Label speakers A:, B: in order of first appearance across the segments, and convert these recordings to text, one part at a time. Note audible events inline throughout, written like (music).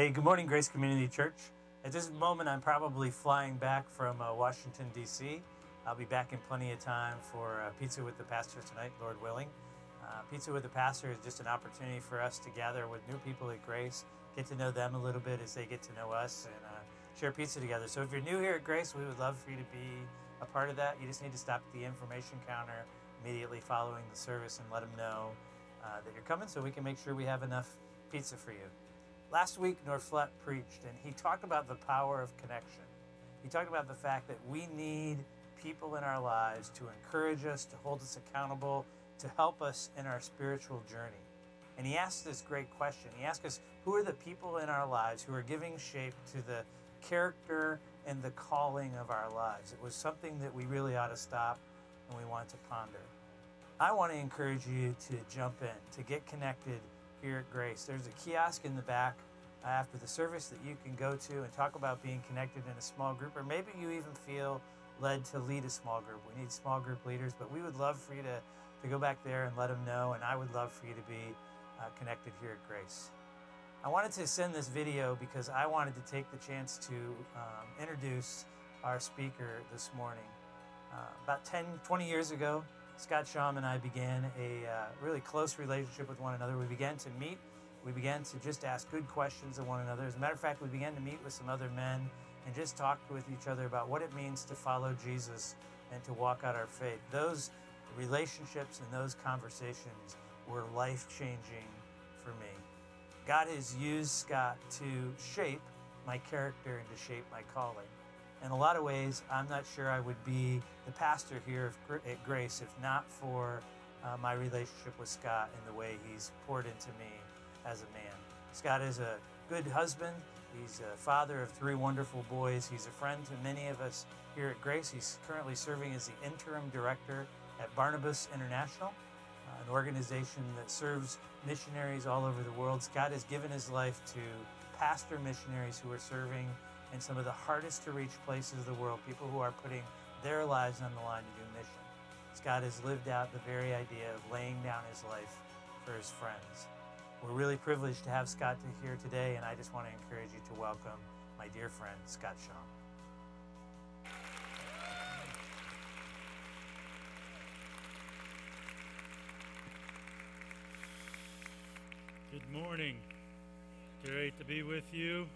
A: Hey, good morning, Grace Community Church. At this moment, I'm probably flying back from uh, Washington, D.C. I'll be back in plenty of time for uh, Pizza with the Pastor tonight, Lord willing. Uh, Pizza with the Pastor is just an opportunity for us to gather with new people at Grace, get to know them a little bit as they get to know us, and uh, share pizza together. So if you're new here at Grace, we would love for you to be a part of that. You just need to stop at the information counter immediately following the service and let them know uh, that you're coming so we can make sure we have enough pizza for you. Last week, Norflet preached, and he talked about the power of connection. He talked about the fact that we need people in our lives to encourage us, to hold us accountable, to help us in our spiritual journey. And he asked this great question. He asked us, Who are the people in our lives who are giving shape to the character and the calling of our lives? It was something that we really ought to stop and we want to ponder. I want to encourage you to jump in, to get connected here at Grace. There's a kiosk in the back uh, after the service that you can go to and talk about being connected in a small group, or maybe you even feel led to lead a small group. We need small group leaders, but we would love for you to, to go back there and let them know, and I would love for you to be uh, connected here at Grace. I wanted to send this video because I wanted to take the chance to um, introduce our speaker this morning. Uh, about 10, 20 years ago, Scott Shaum and I began a uh, really close relationship with one another. We began to meet. We began to just ask good questions of one another. As a matter of fact, we began to meet with some other men and just talk with each other about what it means to follow Jesus and to walk out our faith. Those relationships and those conversations were life changing for me. God has used Scott to shape my character and to shape my calling in a lot of ways, I'm not sure I would be the pastor here at Grace if not for uh, my relationship with Scott and the way he's poured into me as a man. Scott is a good husband. He's a father of three wonderful boys. He's a friend to many of us here at Grace. He's currently serving as the interim director at Barnabas International, uh, an organization that serves missionaries all over the world. Scott has given his life to pastor missionaries who are serving in some of the hardest to reach places of the world, people who are putting their lives on the line to do mission. Scott has lived out the very idea of laying down his life for his friends. We're really privileged to have Scott here today, and I just want to encourage you to welcome my dear friend, Scott Shaum.
B: Good morning. Great to be with you.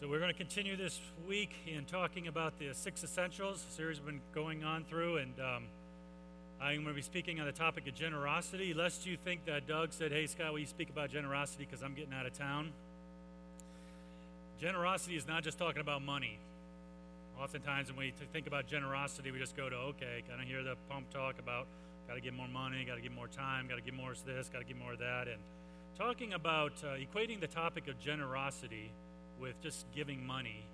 B: So, we're going to continue this week in talking about the six essentials series we've been going on through, and um, I'm going to be speaking on the topic of generosity. Lest you think that Doug said, Hey, Scott, will you speak about generosity because I'm getting out of town? Generosity is not just talking about money. Oftentimes, when we think about generosity, we just go to, okay, kind of hear the pump talk about got to get more money, got to get more time, got to get more of this, got to get more of that. And talking about uh, equating the topic of generosity with just giving money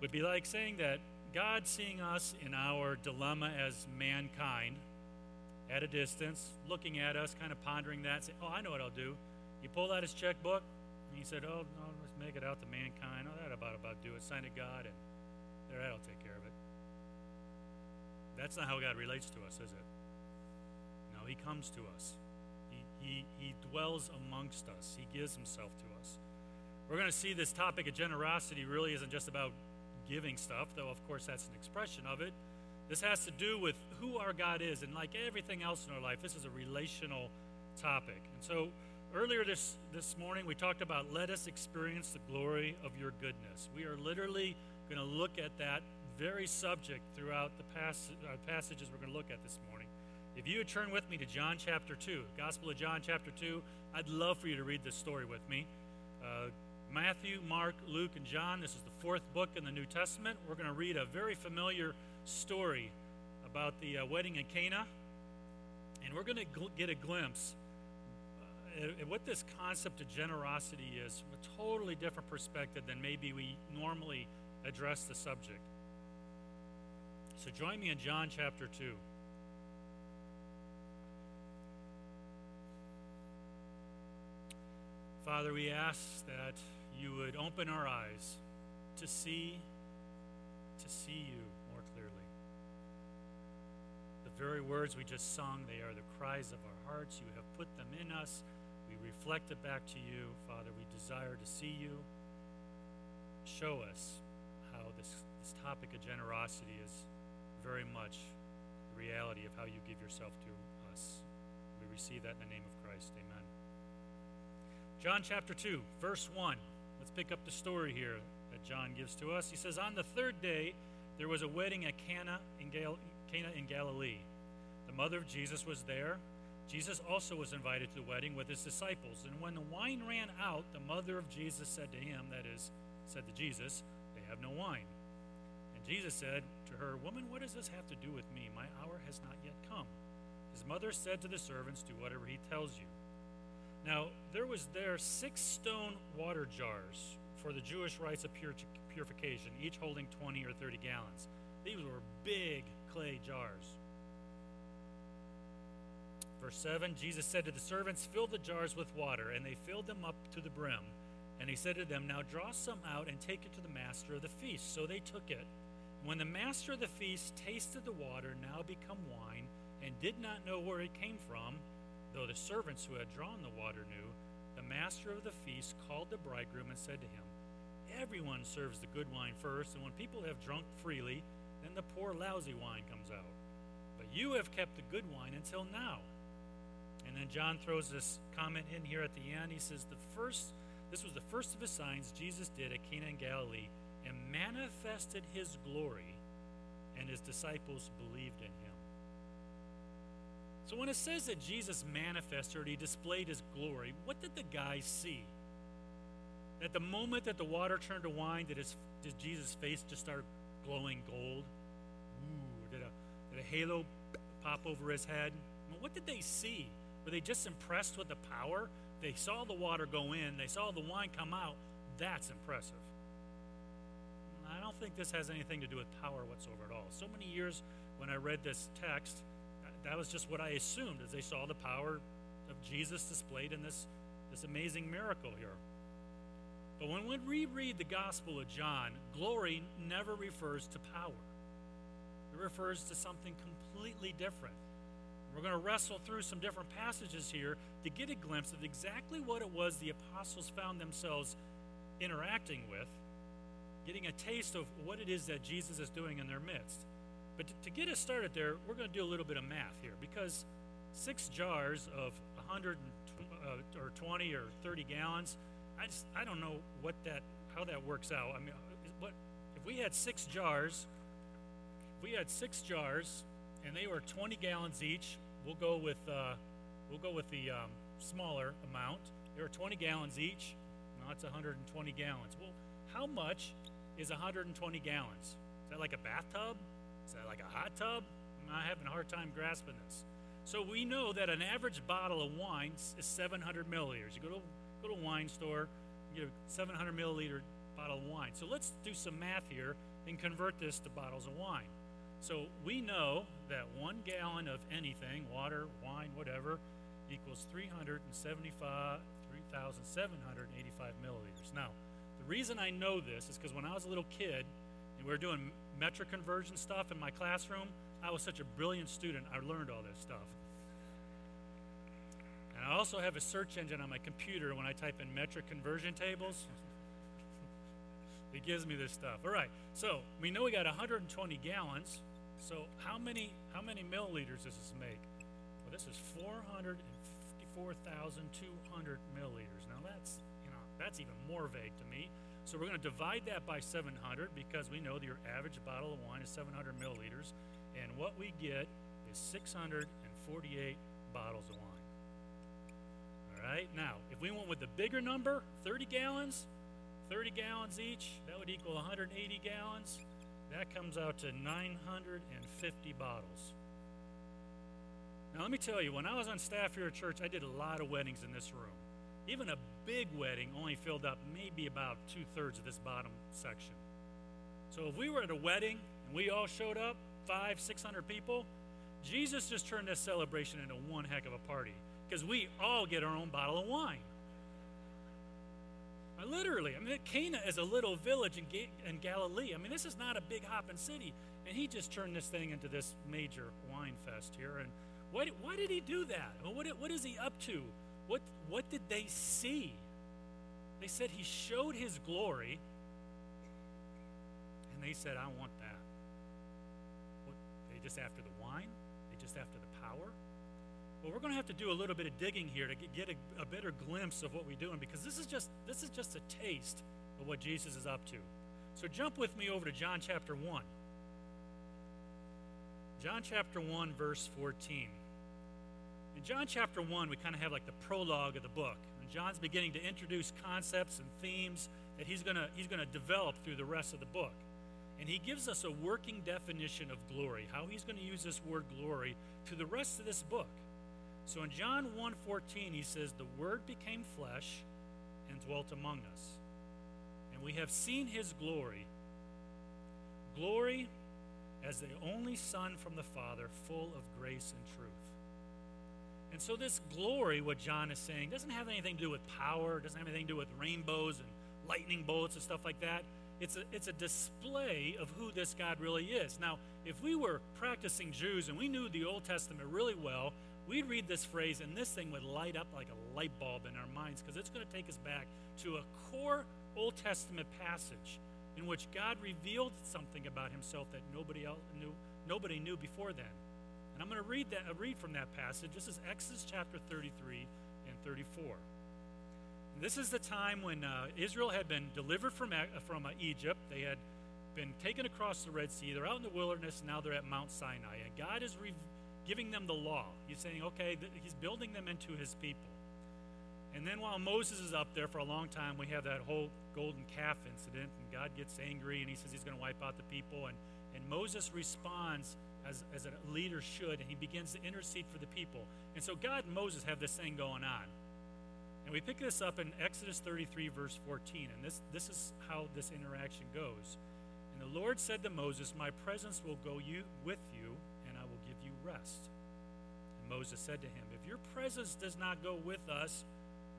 B: would be like saying that God seeing us in our dilemma as mankind at a distance, looking at us, kind of pondering that, say, Oh, I know what I'll do. He pulled out his checkbook and he said, Oh, no, let's make it out to mankind. Oh, that about about do it. Sign to God, and there, that'll take care of it. That's not how God relates to us, is it? No, He comes to us. He, he, he dwells amongst us. He gives Himself to us. We're going to see this topic of generosity really isn't just about giving stuff, though, of course, that's an expression of it. This has to do with who our God is. And like everything else in our life, this is a relational topic. And so earlier this, this morning, we talked about let us experience the glory of your goodness. We are literally going to look at that very subject throughout the pass- uh, passages we're going to look at this morning. If you would turn with me to John chapter 2, Gospel of John chapter 2, I'd love for you to read this story with me. Uh, Matthew, Mark, Luke, and John. This is the fourth book in the New Testament. We're going to read a very familiar story about the uh, wedding in Cana. And we're going to gl- get a glimpse uh, at what this concept of generosity is from a totally different perspective than maybe we normally address the subject. So join me in John chapter 2. Father, we ask that you would open our eyes to see to see you more clearly. The very words we just sung, they are the cries of our hearts. You have put them in us. We reflect it back to you, Father. We desire to see you. Show us how this, this topic of generosity is very much the reality of how you give yourself to us. We receive that in the name of Christ. Amen. John chapter 2, verse 1. Let's pick up the story here that John gives to us. He says, On the third day, there was a wedding at Cana in, Gal- Cana in Galilee. The mother of Jesus was there. Jesus also was invited to the wedding with his disciples. And when the wine ran out, the mother of Jesus said to him, that is, said to Jesus, They have no wine. And Jesus said to her, Woman, what does this have to do with me? My hour has not yet come. His mother said to the servants, Do whatever he tells you. Now, there was there six stone water jars for the Jewish rites of purification, each holding 20 or 30 gallons. These were big clay jars. Verse 7 Jesus said to the servants, Fill the jars with water, and they filled them up to the brim. And he said to them, Now draw some out and take it to the master of the feast. So they took it. When the master of the feast tasted the water, now become wine, and did not know where it came from, though the servants who had drawn the water knew, the master of the feast called the bridegroom and said to him, Everyone serves the good wine first, and when people have drunk freely, then the poor lousy wine comes out. But you have kept the good wine until now. And then John throws this comment in here at the end. He says, The first this was the first of his signs Jesus did at Cana in Galilee and manifested his glory, and his disciples believed in him. So when it says that Jesus manifested, or he displayed his glory, what did the guys see? That the moment that the water turned to wine, did, his, did Jesus' face just start glowing gold? Ooh, did a, did a halo pop over his head? Well, what did they see? Were they just impressed with the power? They saw the water go in, they saw the wine come out. That's impressive. I don't think this has anything to do with power whatsoever at all. So many years when I read this text, that was just what I assumed as they saw the power of Jesus displayed in this, this amazing miracle here. But when we read the Gospel of John, glory never refers to power. It refers to something completely different. We're going to wrestle through some different passages here to get a glimpse of exactly what it was the apostles found themselves interacting with, getting a taste of what it is that Jesus is doing in their midst. But to, to get us started there, we're going to do a little bit of math here because six jars of 100 uh, or 20 or 30 gallons, I just I don't know what that how that works out. I mean, what if we had six jars? If we had six jars and they were 20 gallons each, We'll go with uh, we'll go with the um, smaller amount. There are 20 gallons each. Now it's 120 gallons. Well, how much is 120 gallons? Is that like a bathtub? Is that uh, like a hot tub? I'm having a hard time grasping this. So we know that an average bottle of wine is 700 milliliters. You go to go to a wine store, you get a 700 milliliter bottle of wine. So let's do some math here and convert this to bottles of wine. So we know that one gallon of anything, water, wine, whatever, equals 375, 3,785 milliliters. Now, the reason I know this is because when I was a little kid and we were doing metric conversion stuff in my classroom, I was such a brilliant student, I learned all this stuff. And I also have a search engine on my computer when I type in metric conversion tables. it gives me this stuff. All right, so we know we got 120 gallons. So how many how many milliliters does this make? Well, this is 454,200 milliliters. Now that's you know that's even more vague to me. So we're going to divide that by 700 because we know that your average bottle of wine is 700 milliliters, and what we get is 648 bottles of wine. All right. Now, if we went with the bigger number, 30 gallons, 30 gallons each, that would equal 180 gallons. That comes out to 950 bottles. Now, let me tell you, when I was on staff here at church, I did a lot of weddings in this room. Even a big wedding only filled up maybe about two thirds of this bottom section. So if we were at a wedding and we all showed up, five, six hundred people, Jesus just turned this celebration into one heck of a party because we all get our own bottle of wine. I Literally. I mean, Cana is a little village in, in Galilee. I mean, this is not a big hopping city. And he just turned this thing into this major wine fest here. And why, why did he do that? What, what is he up to What, what did they see? They said he showed his glory, and they said, I want that. What, they just after the wine? They just after the power? Well, we're going to have to do a little bit of digging here to get a, a better glimpse of what we're doing because this is just this is just a taste of what Jesus is up to. So jump with me over to John chapter 1. John chapter 1, verse 14. In John chapter 1, we kind of have like the prologue of the book. And John's beginning to introduce concepts and themes that he's going to he's going to develop through the rest of the book. And he gives us a working definition of glory, how he's going to use this word glory to the rest of this book. So in John 1:14 he says the word became flesh and dwelt among us. And we have seen his glory. Glory as the only son from the Father, full of grace and truth. And so, this glory, what John is saying, doesn't have anything to do with power, doesn't have anything to do with rainbows and lightning bolts and stuff like that. It's a, it's a display of who this God really is. Now, if we were practicing Jews and we knew the Old Testament really well, we'd read this phrase and this thing would light up like a light bulb in our minds because it's going to take us back to a core Old Testament passage in which God revealed something about himself that nobody else knew, nobody knew before then. And I'm going to read that uh, read from that passage. This is Exodus chapter 33 and 34. And this is the time when uh, Israel had been delivered from, uh, from uh, Egypt. They had been taken across the Red Sea. They're out in the wilderness, now they're at Mount Sinai. And God is re- giving them the law. He's saying, okay, th- He's building them into His people. And then while Moses is up there for a long time, we have that whole golden calf incident, and God gets angry and he says he's going to wipe out the people. And, and Moses responds as, as a leader should, and he begins to intercede for the people. And so God and Moses have this thing going on. And we pick this up in Exodus 33, verse 14. And this, this is how this interaction goes. And the Lord said to Moses, My presence will go you, with you, and I will give you rest. And Moses said to him, If your presence does not go with us,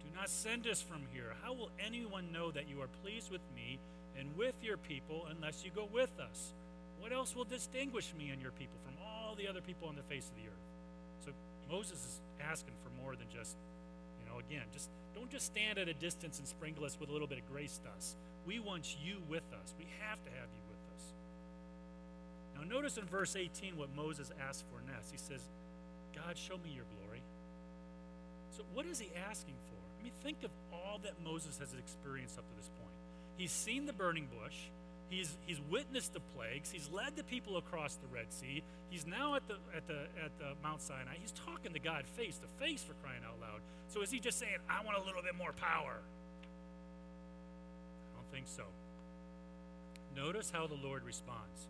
B: do not send us from here. How will anyone know that you are pleased with me and with your people unless you go with us? What else will distinguish me and your people from all the other people on the face of the earth? So Moses is asking for more than just, you know, again, just don't just stand at a distance and sprinkle us with a little bit of grace dust. We want you with us. We have to have you with us. Now, notice in verse 18 what Moses asked for next. He says, God, show me your glory. So, what is he asking for? I mean, think of all that Moses has experienced up to this point. He's seen the burning bush. He's, he's witnessed the plagues. He's led the people across the Red Sea. He's now at the, at, the, at the Mount Sinai. He's talking to God face to face for crying out loud. So is he just saying, I want a little bit more power? I don't think so. Notice how the Lord responds.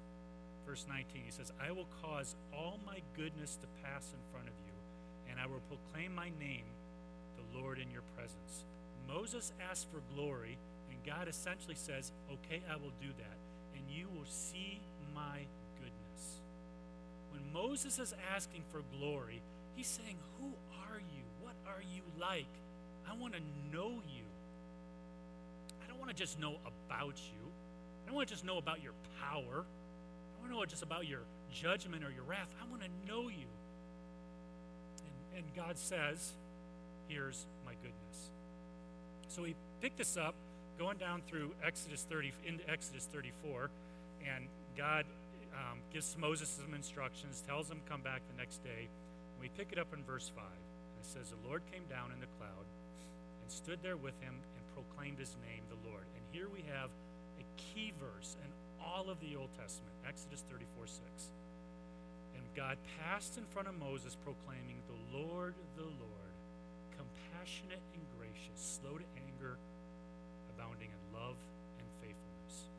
B: Verse 19, he says, I will cause all my goodness to pass in front of you, and I will proclaim my name the Lord, in your presence. Moses asked for glory, God essentially says, Okay, I will do that, and you will see my goodness. When Moses is asking for glory, he's saying, Who are you? What are you like? I want to know you. I don't want to just know about you. I don't want to just know about your power. I don't want to know just about your judgment or your wrath. I want to know you. And, and God says, here's my goodness. So we pick this up going down through Exodus 30 into Exodus 34, and God um, gives Moses some instructions, tells him come back the next day. And we pick it up in verse 5. And it says, The Lord came down in the cloud and stood there with him and proclaimed his name, the Lord. And here we have a key verse in all of the Old Testament, Exodus 34 6. And God passed in front of Moses, proclaiming, The Lord, the Lord compassionate and gracious, slow to anger, abounding in love and faithfulness.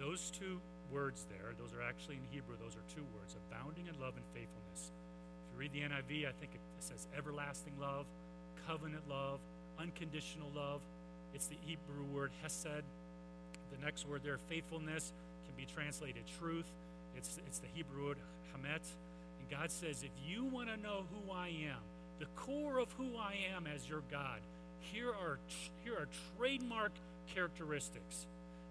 B: Those two words there, those are actually in Hebrew, those are two words abounding in love and faithfulness. If you read the NIV, I think it says everlasting love, covenant love, unconditional love. It's the Hebrew word hesed. The next word there, faithfulness, can be translated truth. It's, it's the Hebrew word hamet. And God says, if you want to know who I am, the core of who I am as your God. Here are, here are trademark characteristics.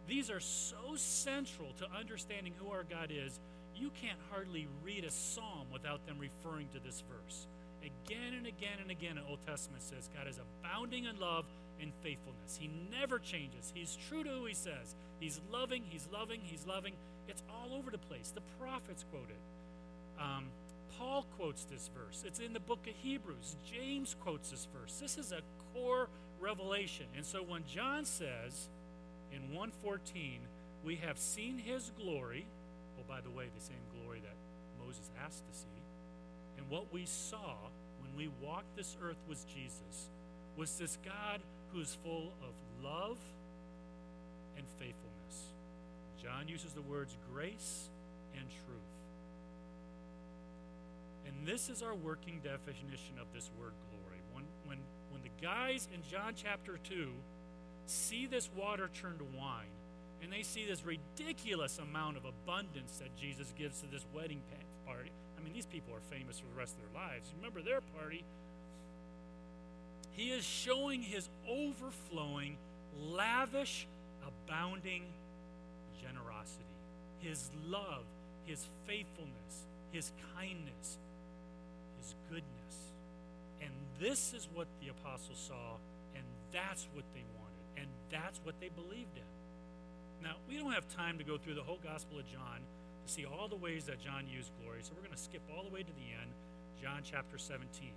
B: These are so central to understanding who our God is, you can't hardly read a psalm without them referring to this verse. Again and again and again, the Old Testament says God is abounding in love and faithfulness. He never changes. He's true to who he says. He's loving, he's loving, he's loving. It's all over the place. The prophets quote it. Um, Paul quotes this verse. It's in the book of Hebrews. James quotes this verse. This is a core revelation. And so when John says in 114, we have seen his glory, oh, by the way, the same glory that Moses asked to see, and what we saw when we walked this earth was Jesus, was this God who's full of love and faithfulness. John uses the words grace and truth. And this is our working definition of this word guys in John chapter 2 see this water turn to wine, and they see this ridiculous amount of abundance that Jesus gives to this wedding party. I mean, these people are famous for the rest of their lives. Remember their party? He is showing his overflowing, lavish, abounding generosity, his love, his faithfulness, his kindness, his goodness. This is what the apostles saw, and that's what they wanted, and that's what they believed in. Now, we don't have time to go through the whole Gospel of John to see all the ways that John used glory, so we're going to skip all the way to the end, John chapter 17.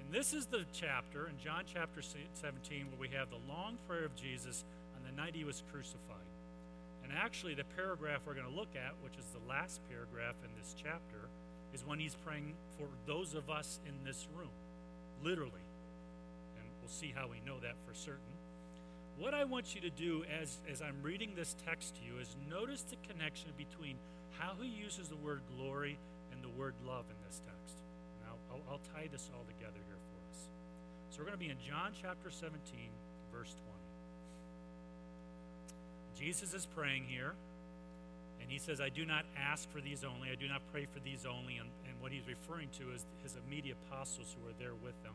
B: And this is the chapter in John chapter 17 where we have the long prayer of Jesus on the night he was crucified. And actually, the paragraph we're going to look at, which is the last paragraph in this chapter, is when he's praying for those of us in this room, literally. And we'll see how we know that for certain. What I want you to do as, as I'm reading this text to you is notice the connection between how he uses the word glory and the word love in this text. Now, I'll, I'll tie this all together here for us. So we're going to be in John chapter 17, verse 20. Jesus is praying here, and he says, I do not ask for these only, I do not pray for these only. And, what he's referring to is his immediate apostles who are there with him.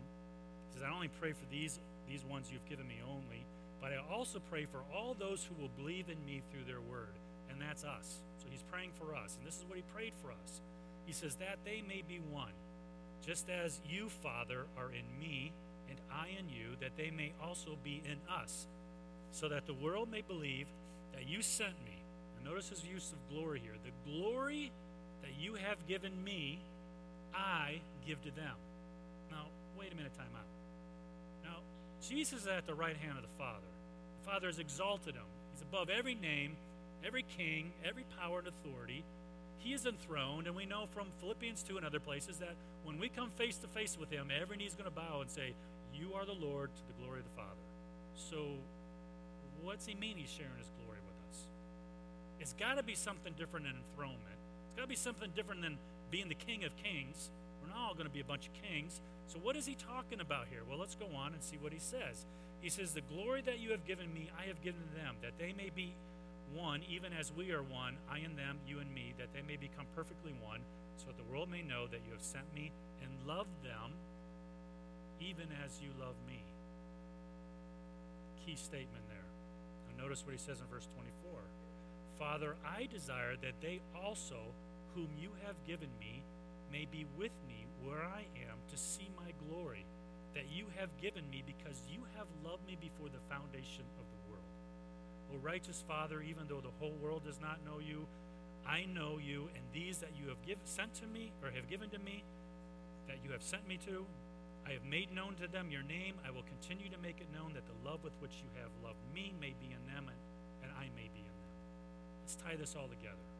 B: He says, I only pray for these, these ones you've given me only, but I also pray for all those who will believe in me through their word. And that's us. So he's praying for us. And this is what he prayed for us. He says, That they may be one, just as you, Father, are in me, and I in you, that they may also be in us, so that the world may believe that you sent me. And notice his use of glory here. The glory that you have given me, I give to them. Now, wait a minute, time out. Now, Jesus is at the right hand of the Father. The Father has exalted him. He's above every name, every king, every power and authority. He is enthroned, and we know from Philippians 2 and other places that when we come face to face with him, every knee is going to bow and say, You are the Lord to the glory of the Father. So, what's he mean he's sharing his glory with us? It's got to be something different than enthronement. It's got to be something different than being the King of Kings. We're not all going to be a bunch of kings. So, what is he talking about here? Well, let's go on and see what he says. He says, The glory that you have given me, I have given them, that they may be one, even as we are one, I and them, you and me, that they may become perfectly one, so that the world may know that you have sent me and loved them, even as you love me. Key statement there. Now, notice what he says in verse 24 Father, I desire that they also, whom you have given me, may be with me where I am to see my glory that you have given me because you have loved me before the foundation of the world. O righteous Father, even though the whole world does not know you, I know you, and these that you have give, sent to me, or have given to me, that you have sent me to, I have made known to them your name. I will continue to make it known that the love with which you have loved me may be in them, and, and I may be in them. Let's tie this all together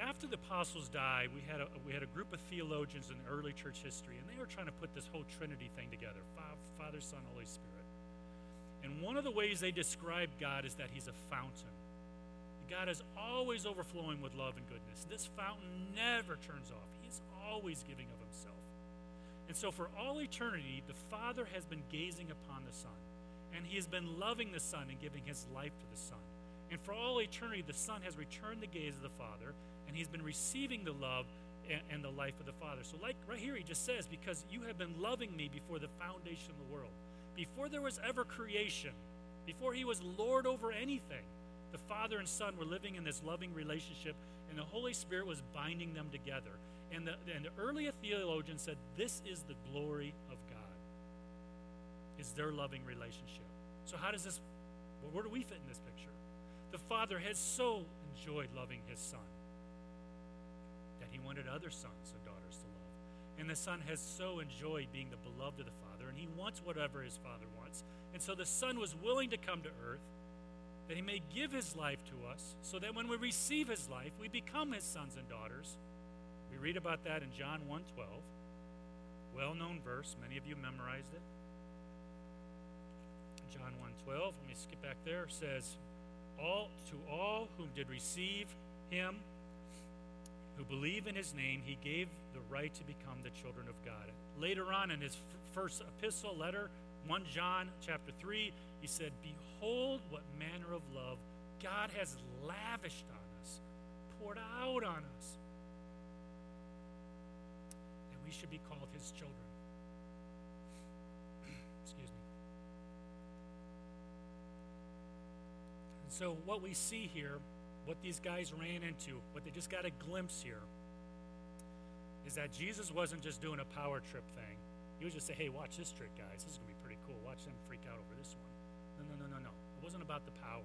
B: after the apostles died, we had a, we had a group of theologians in early church history, and they were trying to put this whole Trinity thing together Father, Son, Holy Spirit. And one of the ways they describe God is that He's a fountain. God is always overflowing with love and goodness. This fountain never turns off, He's always giving of Himself. And so, for all eternity, the Father has been gazing upon the Son, and He has been loving the Son and giving His life to the Son. And for all eternity, the Son has returned the gaze of the Father and he's been receiving the love and, and, the life of the Father. So, like right here, he just says, Because you have been loving me before the foundation of the world, before there was ever creation, before he was Lord over anything, the Father and Son were living in this loving relationship, and the Holy Spirit was binding them together. And the, and the earlier theologians said this is the glory of God, is their loving relationship. So, how does this, where do we fit in this picture? The Father has so enjoyed loving his Son he wanted other sons and daughters to love. And the Son has so enjoyed being the beloved of the Father, and he wants whatever his Father wants. And so the Son was willing to come to earth that he may give his life to us, so that when we receive his life, we become his sons and daughters. We read about that in John 1:12. Well-known verse, many of you memorized it. John 1:12, let me skip back there, says, all to all whom did receive him who believe in his name, he gave the right to become the children of God. Later on in his first epistle letter, 1 John chapter 3, he said, Behold what manner of love God has lavished on us, poured out on us, that we should be called his children. (clears throat) Excuse me. And so, what we see here, what these guys ran into, what they just got a glimpse here, is that Jesus wasn't just doing a power trip thing. He was just saying, hey, watch this trick, guys. This is going to be pretty cool. Watch them freak out over this one. No, no, no, no, no. It wasn't about the power.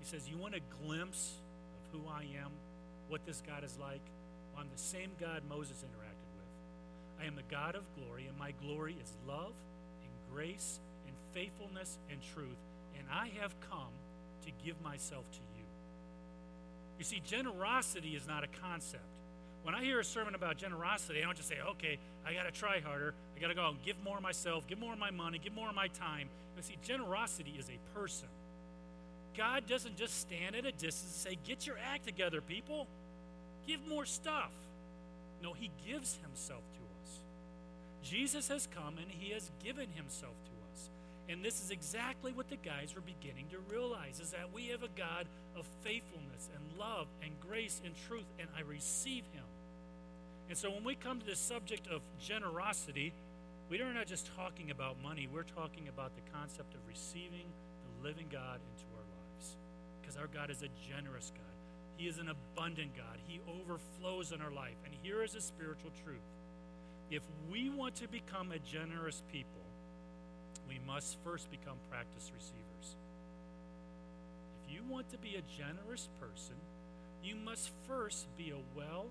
B: He says, You want a glimpse of who I am, what this God is like? Well, I'm the same God Moses interacted with. I am the God of glory, and my glory is love and grace and faithfulness and truth, and I have come to give myself to you. You see, generosity is not a concept. When I hear a sermon about generosity, I don't just say, okay, I got to try harder. I got to go and give more of myself, give more of my money, give more of my time. You see, generosity is a person. God doesn't just stand at a distance and say, get your act together, people. Give more stuff. No, he gives himself to us. Jesus has come and he has given himself to us. And this is exactly what the guys were beginning to realize is that we have a God of faithfulness and love and grace and truth, and I receive him. And so when we come to this subject of generosity, we are not just talking about money, we're talking about the concept of receiving the living God into our lives. Because our God is a generous God, He is an abundant God, He overflows in our life. And here is a spiritual truth if we want to become a generous people, we must first become practice receivers. If you want to be a generous person, you must first be a well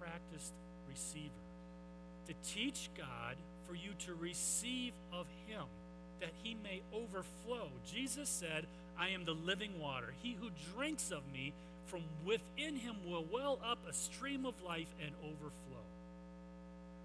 B: practiced receiver. To teach God for you to receive of Him, that He may overflow. Jesus said, I am the living water. He who drinks of me, from within him will well up a stream of life and overflow.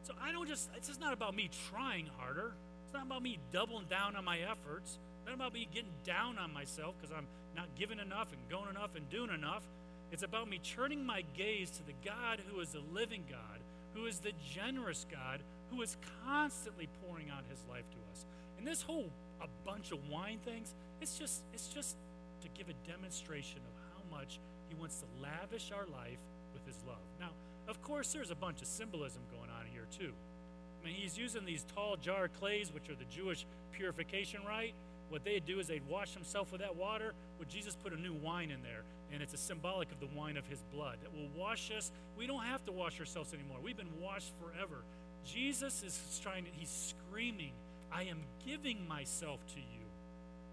B: So I don't just, it's just not about me trying harder. It's not about me doubling down on my efforts. It's not about me getting down on myself because I'm not giving enough and going enough and doing enough. It's about me turning my gaze to the God who is the living God, who is the generous God, who is constantly pouring out his life to us. And this whole a bunch of wine things, it's just it's just to give a demonstration of how much he wants to lavish our life with his love. Now, of course, there's a bunch of symbolism going on here too. Mean, he's using these tall jar clays, which are the Jewish purification rite. What they'd do is they'd wash themselves with that water. Would Jesus put a new wine in there? And it's a symbolic of the wine of his blood that will wash us. We don't have to wash ourselves anymore. We've been washed forever. Jesus is trying to, he's screaming, I am giving myself to you.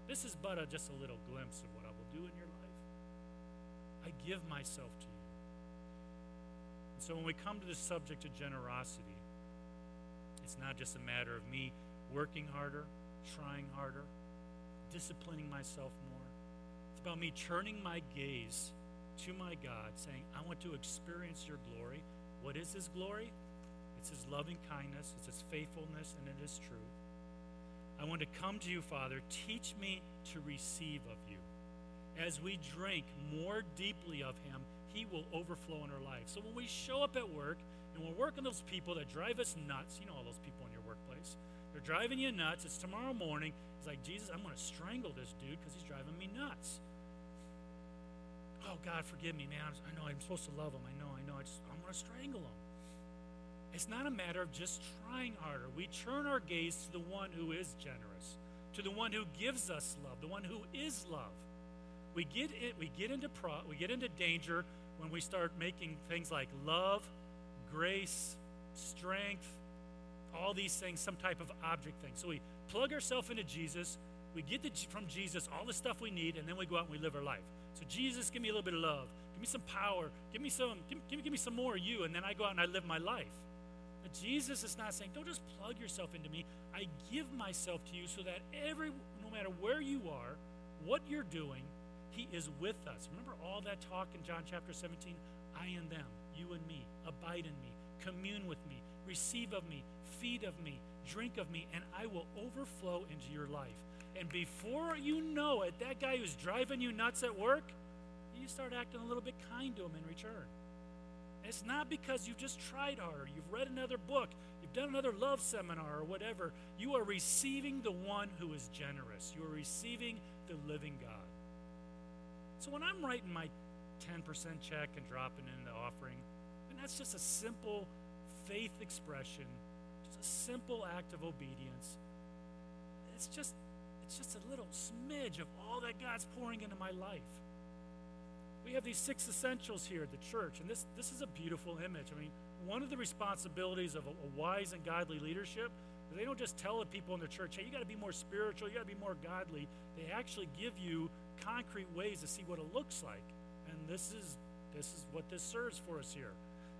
B: This is but a, just a little glimpse of what I will do in your life. I give myself to you. And so when we come to the subject of generosity, it's not just a matter of me working harder, trying harder, disciplining myself more. It's about me turning my gaze to my God, saying, I want to experience your glory. What is his glory? It's his loving kindness, it's his faithfulness, and it is truth. I want to come to you, Father. Teach me to receive of you. As we drink more deeply of him, he will overflow in our life. So when we show up at work and we're working those people that drive us nuts, you know all those people in your workplace, they're driving you nuts. It's tomorrow morning. It's like, Jesus, I'm going to strangle this dude because he's driving me nuts. Oh, God, forgive me, man. I know I'm supposed to love him. I know, I know. I just, I'm going to strangle him. It's not a matter of just trying harder. We turn our gaze to the one who is generous, to the one who gives us love, the one who is love. We get in, we get into pro, we get into danger when we start making things like love, strength, all these things, some type of object thing. So we plug ourselves into Jesus. We get the, from Jesus all the stuff we need, and then we go out and we live our life. So Jesus, give me a little bit of love. Give me some power. Give me some, give, give, give me some more of you, and then I go out and I live my life. But Jesus is not saying, don't just plug yourself into me. I give myself to you so that every, no matter where you are, what you're doing, He is with us. Remember all that talk in John chapter 17? I and them, you and me, abide in me, commune with me, receive of me, feed of me, drink of me, and I will overflow into your life. And before you know it, that guy who's driving you nuts at work, you start acting a little bit kind to him in return. It's not because you've just tried harder, you've read another book, you've done another love seminar or whatever. You are receiving the one who is generous. You are receiving the living God. So when I'm writing my 10% check and dropping in the offering, that's just a simple faith expression, just a simple act of obedience. It's just it's just a little smidge of all that God's pouring into my life. We have these six essentials here at the church, and this, this is a beautiful image. I mean, one of the responsibilities of a, a wise and godly leadership they don't just tell the people in the church, hey, you got to be more spiritual, you got to be more godly. They actually give you concrete ways to see what it looks like. And this is this is what this serves for us here.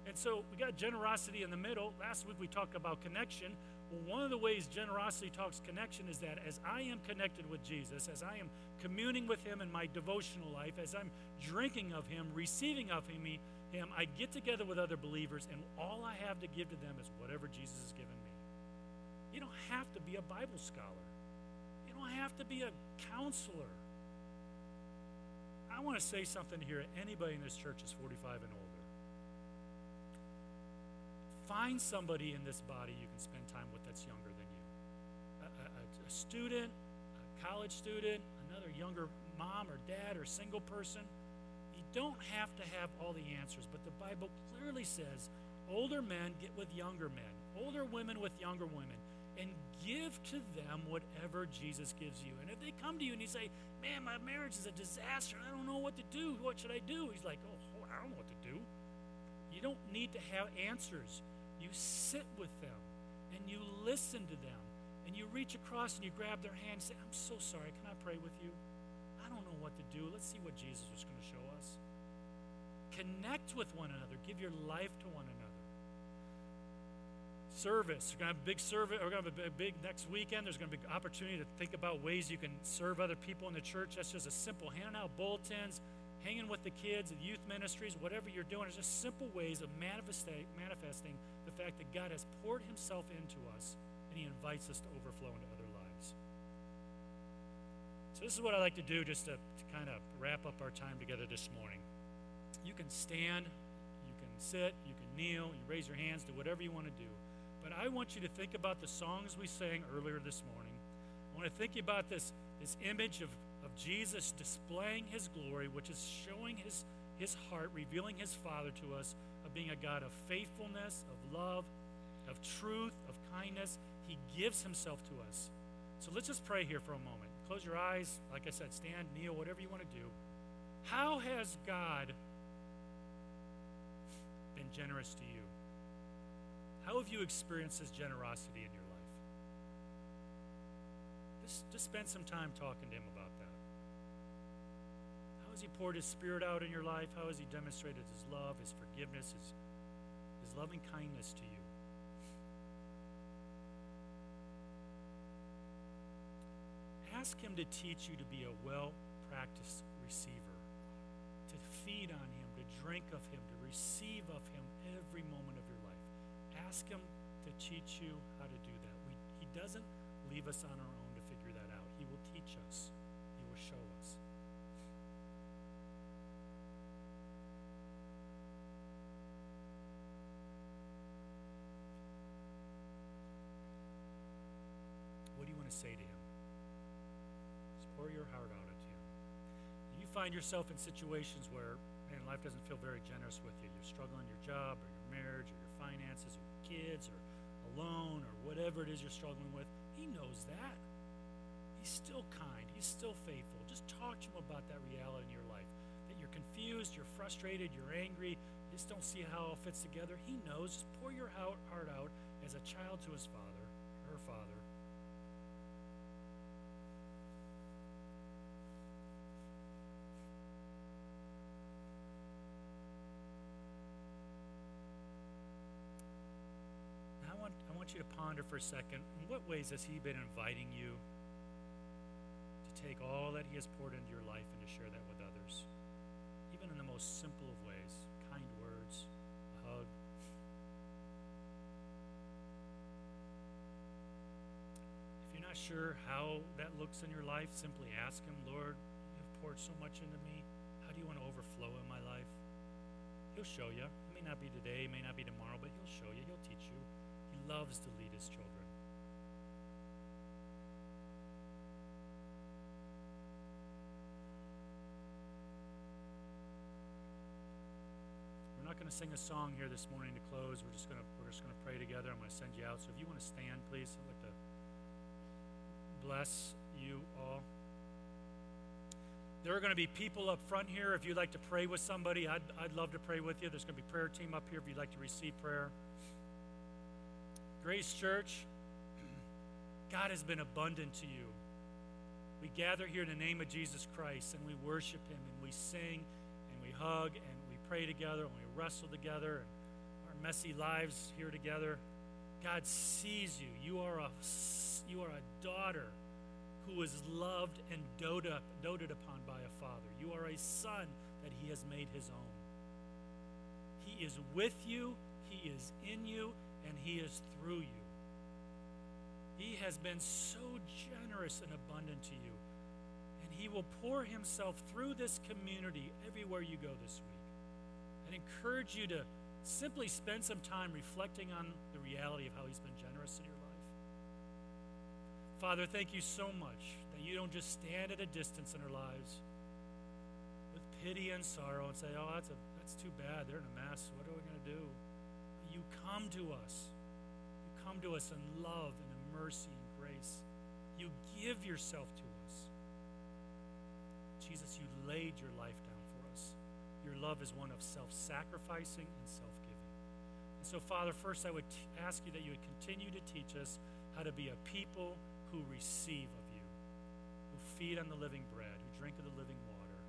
B: And so we got generosity in the middle. Last week we talked about connection. Well, one of the ways generosity talks connection is that as I am connected with Jesus, as I am communing with Him in my devotional life, as I'm drinking of Him, receiving of Him, him I get together with other believers, and all I have to give to them is whatever Jesus has given me. You don't have to be a Bible scholar, you don't have to be a counselor. I want to say something here. Anybody in this church is 45 and older find somebody in this body you can spend time with that's younger than you. A, a, a, student, a college student, another younger mom or dad or single person. You don't have to have all the answers, but the Bible clearly says older men get with younger men, older women with younger women, and give to them whatever Jesus gives you. And if they come to you and you say, Man, my marriage is a disaster, I don't know what to do, what should I do? He's like, Oh, I don't know what to do. You don't need to have answers. You sit with them and you listen to them and you reach across and you grab their hand and say, I'm so sorry. Can I pray with you? I don't know what to do. Let's see what Jesus was going to show us. Connect with one another. Give your life to one another. Service. We're going to have a big service. We're going to have a big next weekend. There's going to be opportunity to think about ways you can serve other people in the church. That's just a simple handing out bulletins, hanging with the kids, the youth ministries, whatever you're doing. It's just simple ways of manifesting, manifesting the fact that God has poured himself into us and he invites us to overflow into other lives. So, this is what I like to do just to, to kind of wrap up our time together this morning. You can stand, you can sit, you can kneel, you raise your hands, do whatever you want to do. But I want you to think about the songs we sang earlier this morning. I want to think about this, this image of, of Jesus displaying his glory, which is showing his, his heart, revealing his Father to us of being a God of faithfulness, of love, of truth, of kindness. He gives himself to us. So let's just pray here for a moment. Close your eyes. Like I said, stand, kneel, whatever you want to do. How has God been generous to you? How have you experienced his generosity in your life? Just, just spend some time talking to him about that. How has he poured his spirit out in your life? How has he demonstrated his love, his forgiveness, his, his loving kindness to you? Ask him to teach you to be a well practiced receiver, to feed on him, to drink of him, to receive of him every moment of your life. Ask him to teach you how to do that. We, he doesn't leave us on our own to figure that out. He will teach us, He will show us. What do you want to say to him? Just pour your heart out to him. You find yourself in situations where, man, life doesn't feel very generous with you. You're struggling your job or your marriage or your finances or your kids or alone or whatever it is you're struggling with. He knows that. He's still kind. He's still faithful. Just talk to him about that reality in your life. That you're confused, you're frustrated, you're angry, just don't see how it all fits together. He knows. Just pour your heart out as a child to his father, her father. Now I want, I want you to ponder for a second in what ways has he been inviting you to take all that he has poured into your life and to share that with others? Even in the most simple of ways kind words, a hug. If you're not sure how that looks in your life, simply ask him, Lord, you've poured so much into me. How do you want to overflow in my life? He'll show you. It may not be today, it may not be tomorrow, but he'll show you. He'll teach you. Loves to lead his children. We're not going to sing a song here this morning to close. We're just going to we're just going to pray together. I'm going to send you out. So if you want to stand, please, I'd like to bless you all. There are going to be people up front here. If you'd like to pray with somebody, I'd, I'd love to pray with you. There's going to be prayer team up here if you'd like to receive prayer. Grace Church, God has been abundant to you. We gather here in the name of Jesus Christ and we worship Him and we sing and we hug and we pray together and we wrestle together our messy lives here together. God sees you. You are a, you are a daughter who is loved and doted, doted upon by a father. You are a son that he has made his own. He is with you, he is in you, and he is through you. He has been so generous and abundant to you. And he will pour himself through this community everywhere you go this week. And encourage you to simply spend some time reflecting on the reality of how he's been generous in your life. Father, thank you so much that you don't just stand at a distance in our lives with pity and sorrow and say, oh, that's, a, that's too bad. They're in a mess. What are we going to do? You come to us. You come to us in love and in mercy and grace. You give yourself to us. Jesus, you laid your life down for us. Your love is one of self sacrificing and self giving. And so, Father, first I would t- ask you that you would continue to teach us how to be a people who receive of you, who feed on the living bread, who drink of the living water.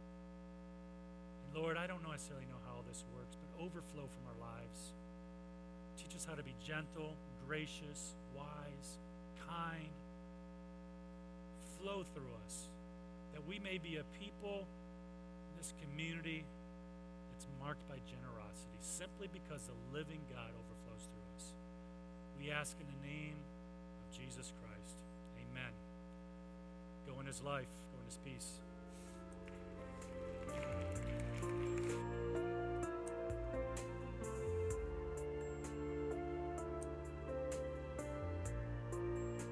B: And Lord, I don't necessarily know how all this works, but overflow from our lives. Teach us how to be gentle, gracious, wise, kind. Flow through us, that we may be a people in this community that's marked by generosity, simply because the living God overflows through us. We ask in the name of Jesus Christ. Amen. Go in his life, go in his peace.